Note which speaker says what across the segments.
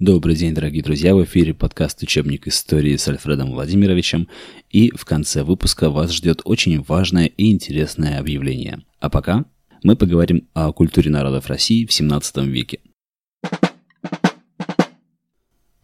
Speaker 1: Добрый день, дорогие друзья! В эфире подкаст «Учебник истории» с Альфредом Владимировичем. И в конце выпуска вас ждет очень важное и интересное объявление. А пока мы поговорим о культуре народов России в 17 веке.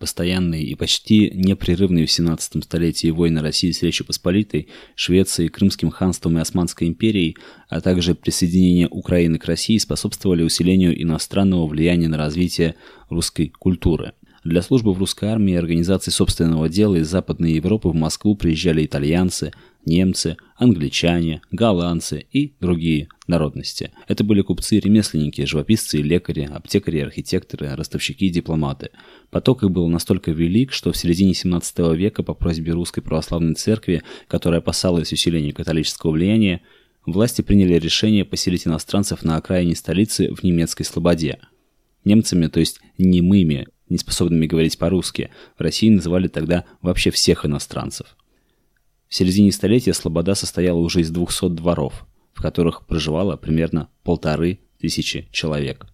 Speaker 1: Постоянные и почти непрерывные в 17 столетии войны России с Речью Посполитой, Швецией, Крымским ханством и Османской империей, а также присоединение Украины к России способствовали усилению иностранного влияния на развитие русской культуры. Для службы в русской армии и организации собственного дела из Западной Европы в Москву приезжали итальянцы, немцы, англичане, голландцы и другие народности. Это были купцы ремесленники, живописцы лекари, аптекари архитекторы, ростовщики и дипломаты. Поток их был настолько велик, что в середине 17 века по просьбе Русской Православной Церкви, которая опасалась усиления католического влияния, власти приняли решение поселить иностранцев на окраине столицы в немецкой Слободе. Немцами, то есть немыми, неспособными говорить по-русски, в России называли тогда вообще всех иностранцев. В середине столетия Слобода состояла уже из 200 дворов, в которых проживало примерно полторы тысячи человек.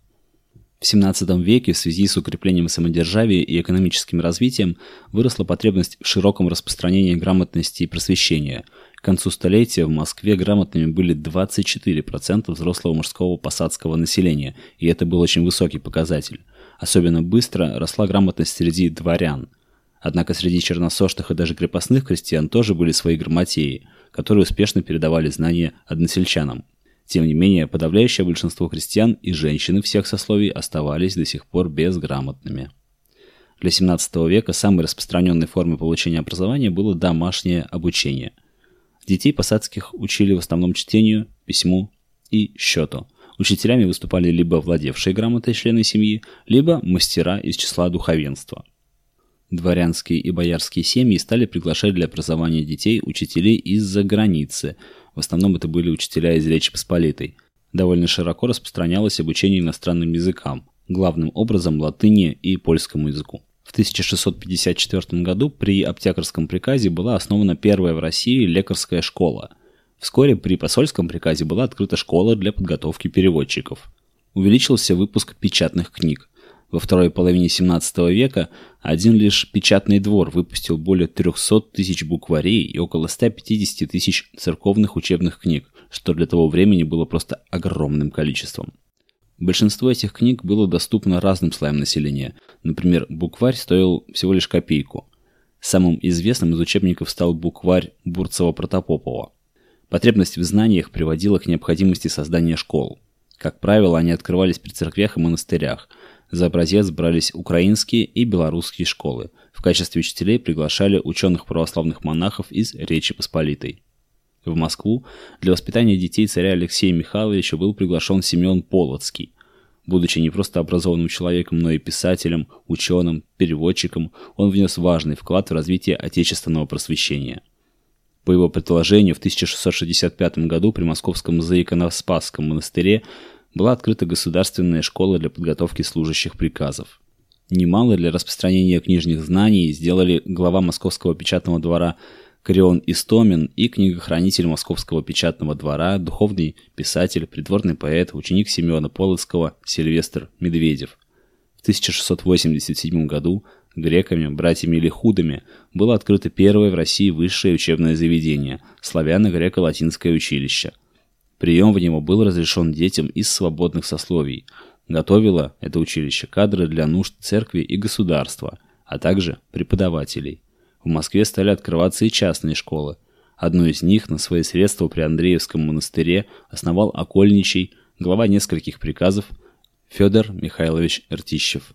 Speaker 1: В XVII веке в связи с укреплением самодержавия и экономическим развитием выросла потребность в широком распространении грамотности и просвещения. К концу столетия в Москве грамотными были 24% взрослого мужского посадского населения, и это был очень высокий показатель. Особенно быстро росла грамотность среди дворян. Однако среди черносошных и даже крепостных крестьян тоже были свои грамотеи, которые успешно передавали знания односельчанам. Тем не менее, подавляющее большинство крестьян и женщины всех сословий оставались до сих пор безграмотными. Для 17 века самой распространенной формой получения образования было домашнее обучение. Детей посадских учили в основном чтению, письму и счету – Учителями выступали либо владевшие грамотой члены семьи, либо мастера из числа духовенства. Дворянские и боярские семьи стали приглашать для образования детей учителей из-за границы. В основном это были учителя из Речи Посполитой. Довольно широко распространялось обучение иностранным языкам, главным образом латыни и польскому языку. В 1654 году при Аптекарском приказе была основана первая в России лекарская школа – Вскоре при посольском приказе была открыта школа для подготовки переводчиков. Увеличился выпуск печатных книг. Во второй половине 17 века один лишь печатный двор выпустил более 300 тысяч букварей и около 150 тысяч церковных учебных книг, что для того времени было просто огромным количеством. Большинство этих книг было доступно разным слоям населения. Например, букварь стоил всего лишь копейку. Самым известным из учебников стал букварь Бурцева-Протопопова – Потребность в знаниях приводила к необходимости создания школ. Как правило, они открывались при церквях и монастырях. За образец брались украинские и белорусские школы. В качестве учителей приглашали ученых православных монахов из Речи Посполитой. В Москву для воспитания детей царя Алексея Михайловича был приглашен Семен Полоцкий. Будучи не просто образованным человеком, но и писателем, ученым, переводчиком, он внес важный вклад в развитие отечественного просвещения – по его предложению, в 1665 году при Московском Заиконоспасском монастыре была открыта государственная школа для подготовки служащих приказов. Немало для распространения книжных знаний сделали глава Московского печатного двора Корион Истомин и книгохранитель Московского печатного двора, духовный писатель, придворный поэт, ученик Семена Полоцкого Сильвестр Медведев. В 1687 году греками, братьями Лихудами, было открыто первое в России высшее учебное заведение – славяно-греко-латинское училище. Прием в него был разрешен детям из свободных сословий. Готовило это училище кадры для нужд церкви и государства, а также преподавателей. В Москве стали открываться и частные школы. Одну из них на свои средства при Андреевском монастыре основал окольничий, глава нескольких приказов Федор Михайлович Ртищев.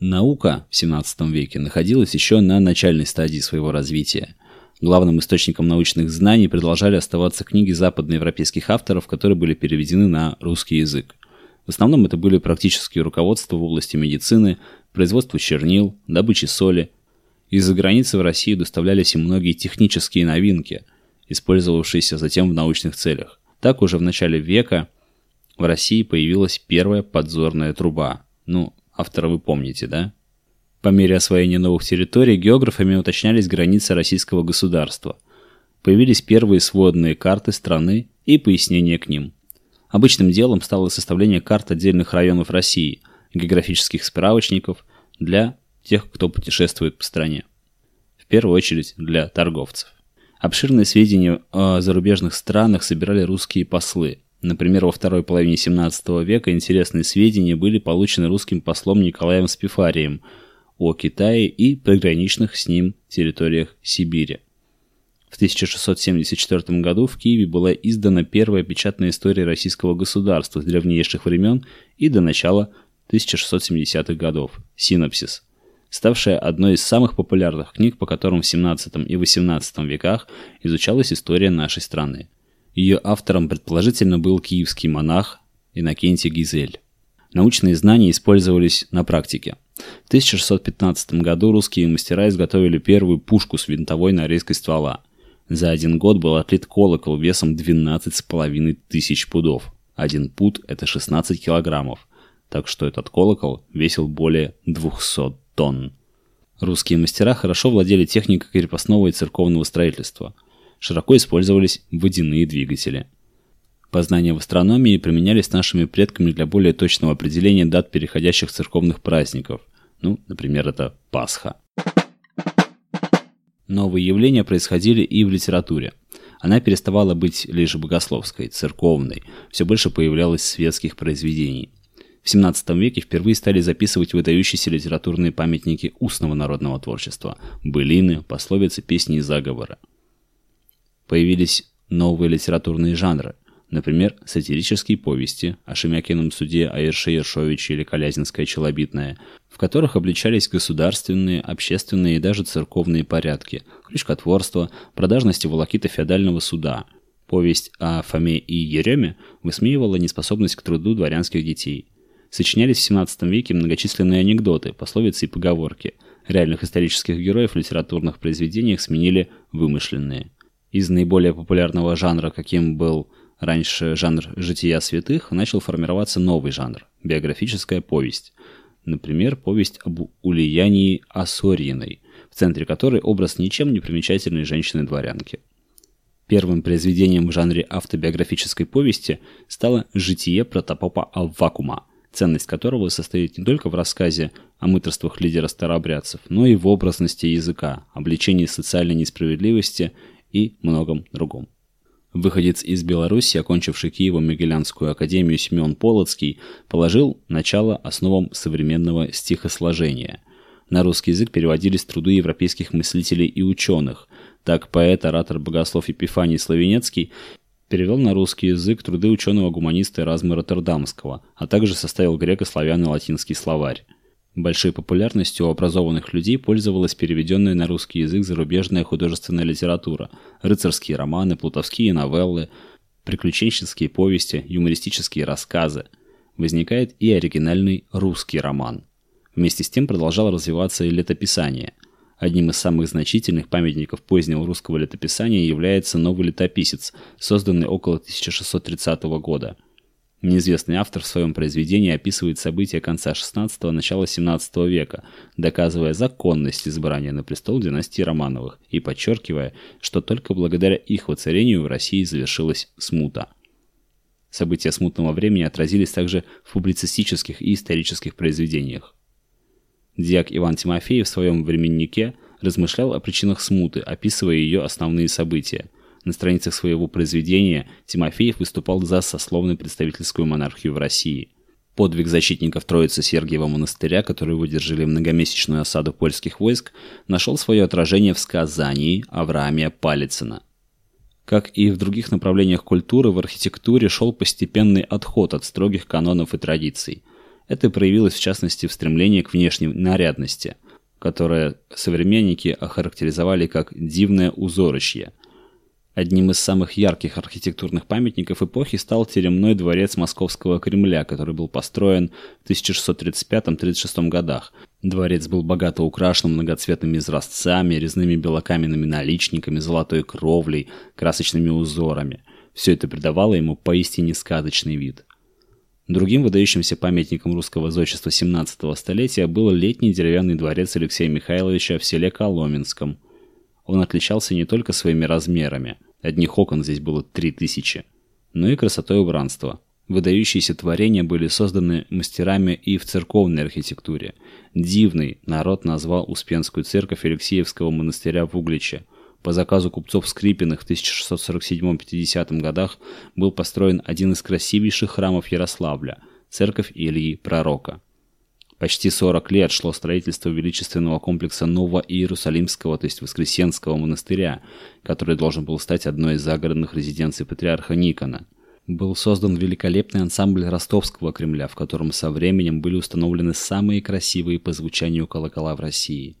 Speaker 1: Наука в XVII веке находилась еще на начальной стадии своего развития. Главным источником научных знаний продолжали оставаться книги западноевропейских авторов, которые были переведены на русский язык. В основном это были практические руководства в области медицины, производства чернил, добычи соли. Из-за границы в Россию доставлялись и многие технические новинки, использовавшиеся затем в научных целях. Так уже в начале века в России появилась первая подзорная труба. Ну, Автора вы помните, да? По мере освоения новых территорий географами уточнялись границы российского государства. Появились первые сводные карты страны и пояснения к ним. Обычным делом стало составление карт отдельных районов России, географических справочников для тех, кто путешествует по стране. В первую очередь для торговцев. Обширные сведения о зарубежных странах собирали русские послы. Например, во второй половине 17 века интересные сведения были получены русским послом Николаем Спифарием о Китае и приграничных с ним территориях Сибири. В 1674 году в Киеве была издана первая печатная история российского государства с древнейших времен и до начала 1670-х годов «Синопсис», ставшая одной из самых популярных книг, по которым в 17 и 18 веках изучалась история нашей страны. Ее автором предположительно был киевский монах Иннокентий Гизель. Научные знания использовались на практике. В 1615 году русские мастера изготовили первую пушку с винтовой нарезкой ствола – за один год был отлит колокол весом 12,5 тысяч пудов. Один пуд – это 16 килограммов, так что этот колокол весил более 200 тонн. Русские мастера хорошо владели техникой крепостного и церковного строительства. Широко использовались водяные двигатели. Познания в астрономии применялись нашими предками для более точного определения дат переходящих церковных праздников. Ну, например, это Пасха. Новые явления происходили и в литературе. Она переставала быть лишь богословской, церковной, все больше появлялось светских произведений. В XVII веке впервые стали записывать выдающиеся литературные памятники устного народного творчества – былины, пословицы, песни и заговоры. Появились новые литературные жанры, например, сатирические повести о Шемякином суде, о Ерше Ершовиче или Колязинская челобитная, в которых обличались государственные, общественные и даже церковные порядки, крючкотворство, и волокита феодального суда. Повесть о Фоме и Ереме высмеивала неспособность к труду дворянских детей. Сочинялись в 17 веке многочисленные анекдоты, пословицы и поговорки. Реальных исторических героев в литературных произведениях сменили вымышленные. Из наиболее популярного жанра, каким был раньше жанр «жития святых», начал формироваться новый жанр – биографическая повесть – Например, повесть об Ульянии Осорьиной, в центре которой образ ничем не примечательной женщины-дворянки. Первым произведением в жанре автобиографической повести стало «Житие протопопа Аввакума», ценность которого состоит не только в рассказе о мыторствах лидера старообрядцев, но и в образности языка, обличении социальной несправедливости и многом другом. Выходец из Беларуси, окончивший Киево-Могилянскую академию Семен Полоцкий, положил начало основам современного стихосложения. На русский язык переводились труды европейских мыслителей и ученых. Так поэт, оратор, богослов Епифаний Славенецкий перевел на русский язык труды ученого-гуманиста Эразма Роттердамского, а также составил греко-славяно латинский словарь. Большой популярностью у образованных людей пользовалась переведенная на русский язык зарубежная художественная литература, рыцарские романы, плутовские новеллы, приключенческие повести, юмористические рассказы. Возникает и оригинальный русский роман. Вместе с тем продолжало развиваться и летописание. Одним из самых значительных памятников позднего русского летописания является «Новый летописец», созданный около 1630 года – Неизвестный автор в своем произведении описывает события конца XVI – начала XVII века, доказывая законность избрания на престол династии Романовых и подчеркивая, что только благодаря их воцарению в России завершилась смута. События смутного времени отразились также в публицистических и исторических произведениях. Диак Иван Тимофеев в своем временнике размышлял о причинах смуты, описывая ее основные события – на страницах своего произведения Тимофеев выступал за сословно-представительскую монархию в России. Подвиг защитников Троицы Сергиева монастыря, которые выдержали многомесячную осаду польских войск, нашел свое отражение в сказании Авраамия Палицына. Как и в других направлениях культуры, в архитектуре шел постепенный отход от строгих канонов и традиций. Это проявилось в частности в стремлении к внешней нарядности, которое современники охарактеризовали как «дивное узорочье», Одним из самых ярких архитектурных памятников эпохи стал теремной дворец Московского Кремля, который был построен в 1635-36 годах. Дворец был богато украшен многоцветными изразцами, резными белокаменными наличниками, золотой кровлей, красочными узорами. Все это придавало ему поистине сказочный вид. Другим выдающимся памятником русского зодчества 17 столетия был летний деревянный дворец Алексея Михайловича в селе Коломенском. Он отличался не только своими размерами, одних окон здесь было три тысячи, но и красотой убранства. Выдающиеся творения были созданы мастерами и в церковной архитектуре. Дивный народ назвал Успенскую церковь Алексеевского монастыря в Угличе. По заказу купцов Скрипиных в 1647-50 годах был построен один из красивейших храмов Ярославля – церковь Ильи Пророка. Почти 40 лет шло строительство величественного комплекса Ново-Иерусалимского, то есть Воскресенского монастыря, который должен был стать одной из загородных резиденций патриарха Никона. Был создан великолепный ансамбль Ростовского Кремля, в котором со временем были установлены самые красивые по звучанию колокола в России.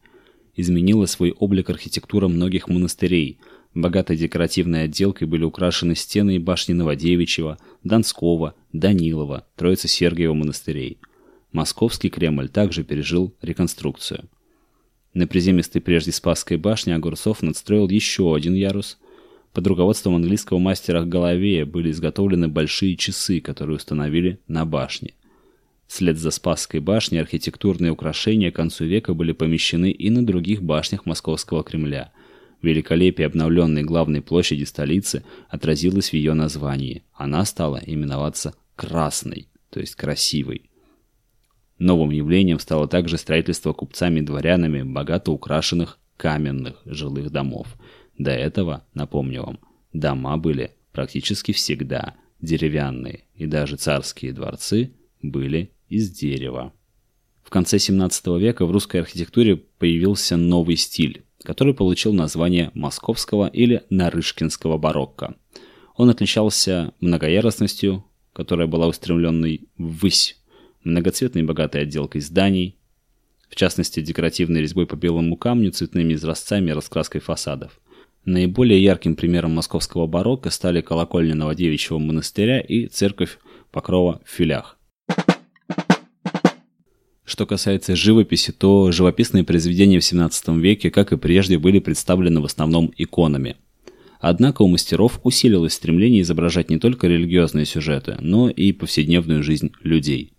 Speaker 1: Изменила свой облик архитектура многих монастырей. Богатой декоративной отделкой были украшены стены и башни Новодевичьего, Донского, Данилова, Троицы-Сергиева монастырей – Московский Кремль также пережил реконструкцию. На приземистой прежде Спасской башне Огурцов надстроил еще один ярус. Под руководством английского мастера Головея были изготовлены большие часы, которые установили на башне. Вслед за Спасской башней архитектурные украшения к концу века были помещены и на других башнях Московского Кремля. Великолепие обновленной главной площади столицы отразилось в ее названии. Она стала именоваться «Красной», то есть «красивой». Новым явлением стало также строительство купцами-дворянами богато украшенных каменных жилых домов. До этого, напомню вам, дома были практически всегда деревянные, и даже царские дворцы были из дерева. В конце 17 века в русской архитектуре появился новый стиль, который получил название московского или нарышкинского барокко. Он отличался многоярусностью, которая была устремленной ввысь многоцветной богатой отделкой зданий, в частности декоративной резьбой по белому камню, цветными изразцами и раскраской фасадов. Наиболее ярким примером московского барокко стали колокольня Новодевичьего монастыря и церковь Покрова в Филях. Что касается живописи, то живописные произведения в XVII веке, как и прежде, были представлены в основном иконами. Однако у мастеров усилилось стремление изображать не только религиозные сюжеты, но и повседневную жизнь людей.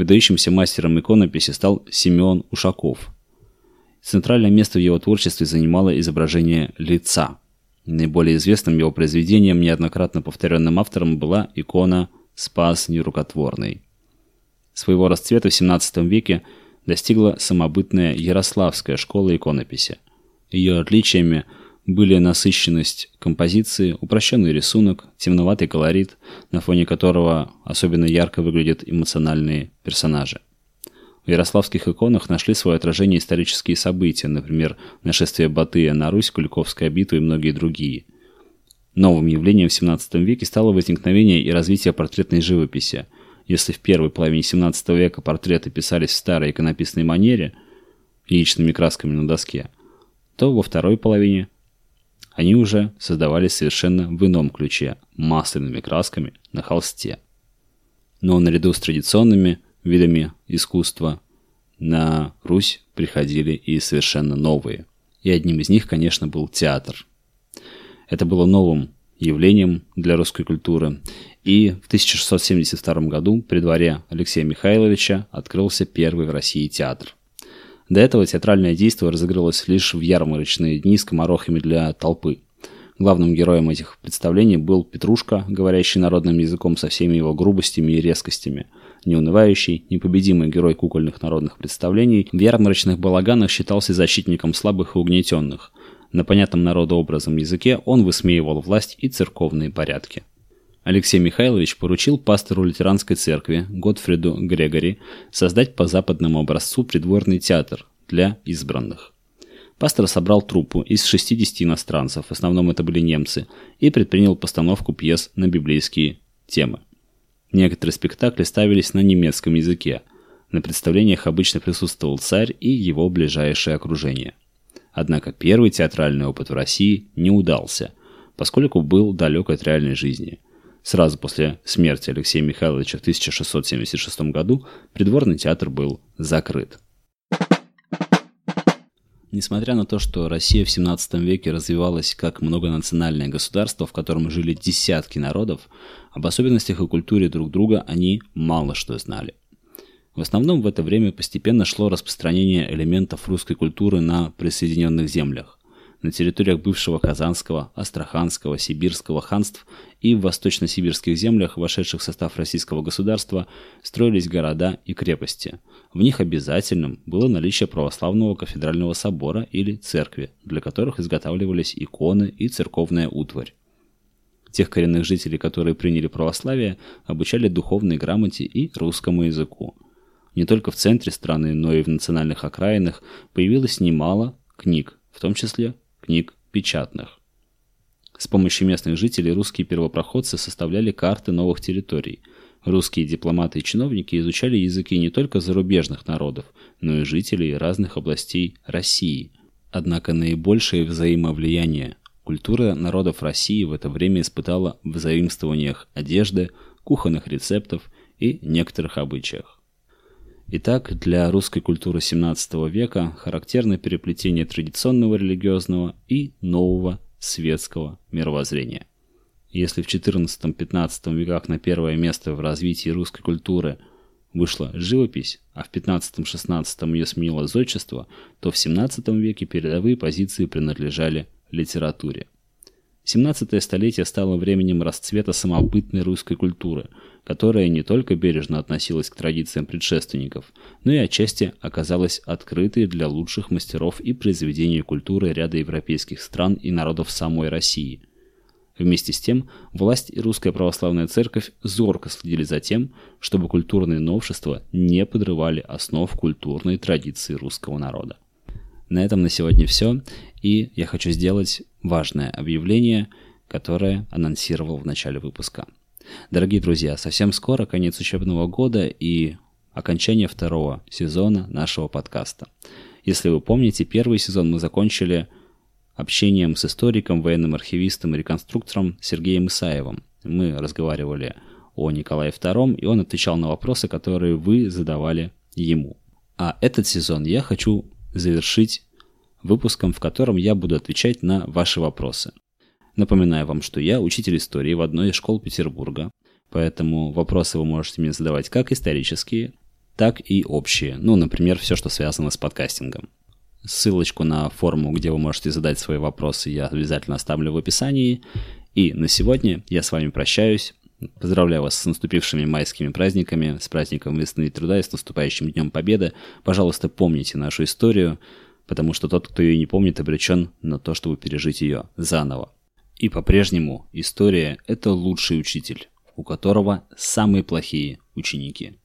Speaker 1: Выдающимся мастером иконописи стал Симеон Ушаков. Центральное место в его творчестве занимало изображение лица. Наиболее известным его произведением, неоднократно повторенным автором, была икона «Спас нерукотворный». Своего расцвета в XVII веке достигла самобытная Ярославская школа иконописи. Ее отличиями – были насыщенность композиции, упрощенный рисунок, темноватый колорит, на фоне которого особенно ярко выглядят эмоциональные персонажи. В ярославских иконах нашли свое отражение исторические события, например, нашествие Батыя на Русь, Куликовская битва и многие другие. Новым явлением в XVII веке стало возникновение и развитие портретной живописи. Если в первой половине XVII века портреты писались в старой иконописной манере, яичными красками на доске, то во второй половине они уже создавались совершенно в ином ключе, масляными красками на холсте. Но наряду с традиционными видами искусства на Русь приходили и совершенно новые. И одним из них, конечно, был театр. Это было новым явлением для русской культуры. И в 1672 году при дворе Алексея Михайловича открылся первый в России театр. До этого театральное действие разыгрывалось лишь в ярмарочные дни с комарохами для толпы. Главным героем этих представлений был Петрушка, говорящий народным языком со всеми его грубостями и резкостями. Неунывающий, непобедимый герой кукольных народных представлений, в ярмарочных балаганах считался защитником слабых и угнетенных. На понятном народообразом языке он высмеивал власть и церковные порядки. Алексей Михайлович поручил пастору лютеранской церкви Готфриду Грегори создать по западному образцу придворный театр для избранных. Пастор собрал труппу из 60 иностранцев, в основном это были немцы, и предпринял постановку пьес на библейские темы. Некоторые спектакли ставились на немецком языке. На представлениях обычно присутствовал царь и его ближайшее окружение. Однако первый театральный опыт в России не удался, поскольку был далек от реальной жизни – Сразу после смерти Алексея Михайловича в 1676 году придворный театр был закрыт. Несмотря на то, что Россия в 17 веке развивалась как многонациональное государство, в котором жили десятки народов, об особенностях и культуре друг друга они мало что знали. В основном в это время постепенно шло распространение элементов русской культуры на присоединенных землях. На территориях бывшего Казанского, Астраханского, Сибирского ханств и в восточно-сибирских землях, вошедших в состав российского государства, строились города и крепости. В них обязательным было наличие православного кафедрального собора или церкви, для которых изготавливались иконы и церковная утварь. Тех коренных жителей, которые приняли православие, обучали духовной грамоте и русскому языку. Не только в центре страны, но и в национальных окраинах появилось немало книг, в том числе книг печатных. С помощью местных жителей русские первопроходцы составляли карты новых территорий. Русские дипломаты и чиновники изучали языки не только зарубежных народов, но и жителей разных областей России. Однако наибольшее взаимовлияние культура народов России в это время испытала в заимствованиях одежды, кухонных рецептов и некоторых обычаях. Итак, для русской культуры XVII века характерно переплетение традиционного религиозного и нового светского мировоззрения. Если в XIV-XV веках на первое место в развитии русской культуры вышла живопись, а в XV-XVI ее сменило зодчество, то в XVII веке передовые позиции принадлежали литературе. 17 столетие стало временем расцвета самобытной русской культуры, которая не только бережно относилась к традициям предшественников, но и отчасти оказалась открытой для лучших мастеров и произведений культуры ряда европейских стран и народов самой России. Вместе с тем, власть и русская православная церковь зорко следили за тем, чтобы культурные новшества не подрывали основ культурной традиции русского народа. На этом на сегодня все, и я хочу сделать важное объявление, которое анонсировал в начале выпуска. Дорогие друзья, совсем скоро конец учебного года и окончание второго сезона нашего подкаста. Если вы помните, первый сезон мы закончили общением с историком, военным архивистом и реконструктором Сергеем Исаевым. Мы разговаривали о Николае II, и он отвечал на вопросы, которые вы задавали ему. А этот сезон я хочу завершить выпуском, в котором я буду отвечать на ваши вопросы. Напоминаю вам, что я учитель истории в одной из школ Петербурга, поэтому вопросы вы можете мне задавать как исторические, так и общие, ну, например, все, что связано с подкастингом. Ссылочку на форму, где вы можете задать свои вопросы, я обязательно оставлю в описании. И на сегодня я с вами прощаюсь. Поздравляю вас с наступившими майскими праздниками, с праздником весны и труда и с наступающим Днем Победы. Пожалуйста, помните нашу историю потому что тот, кто ее не помнит, обречен на то, чтобы пережить ее заново. И по-прежнему история – это лучший учитель, у которого самые плохие ученики.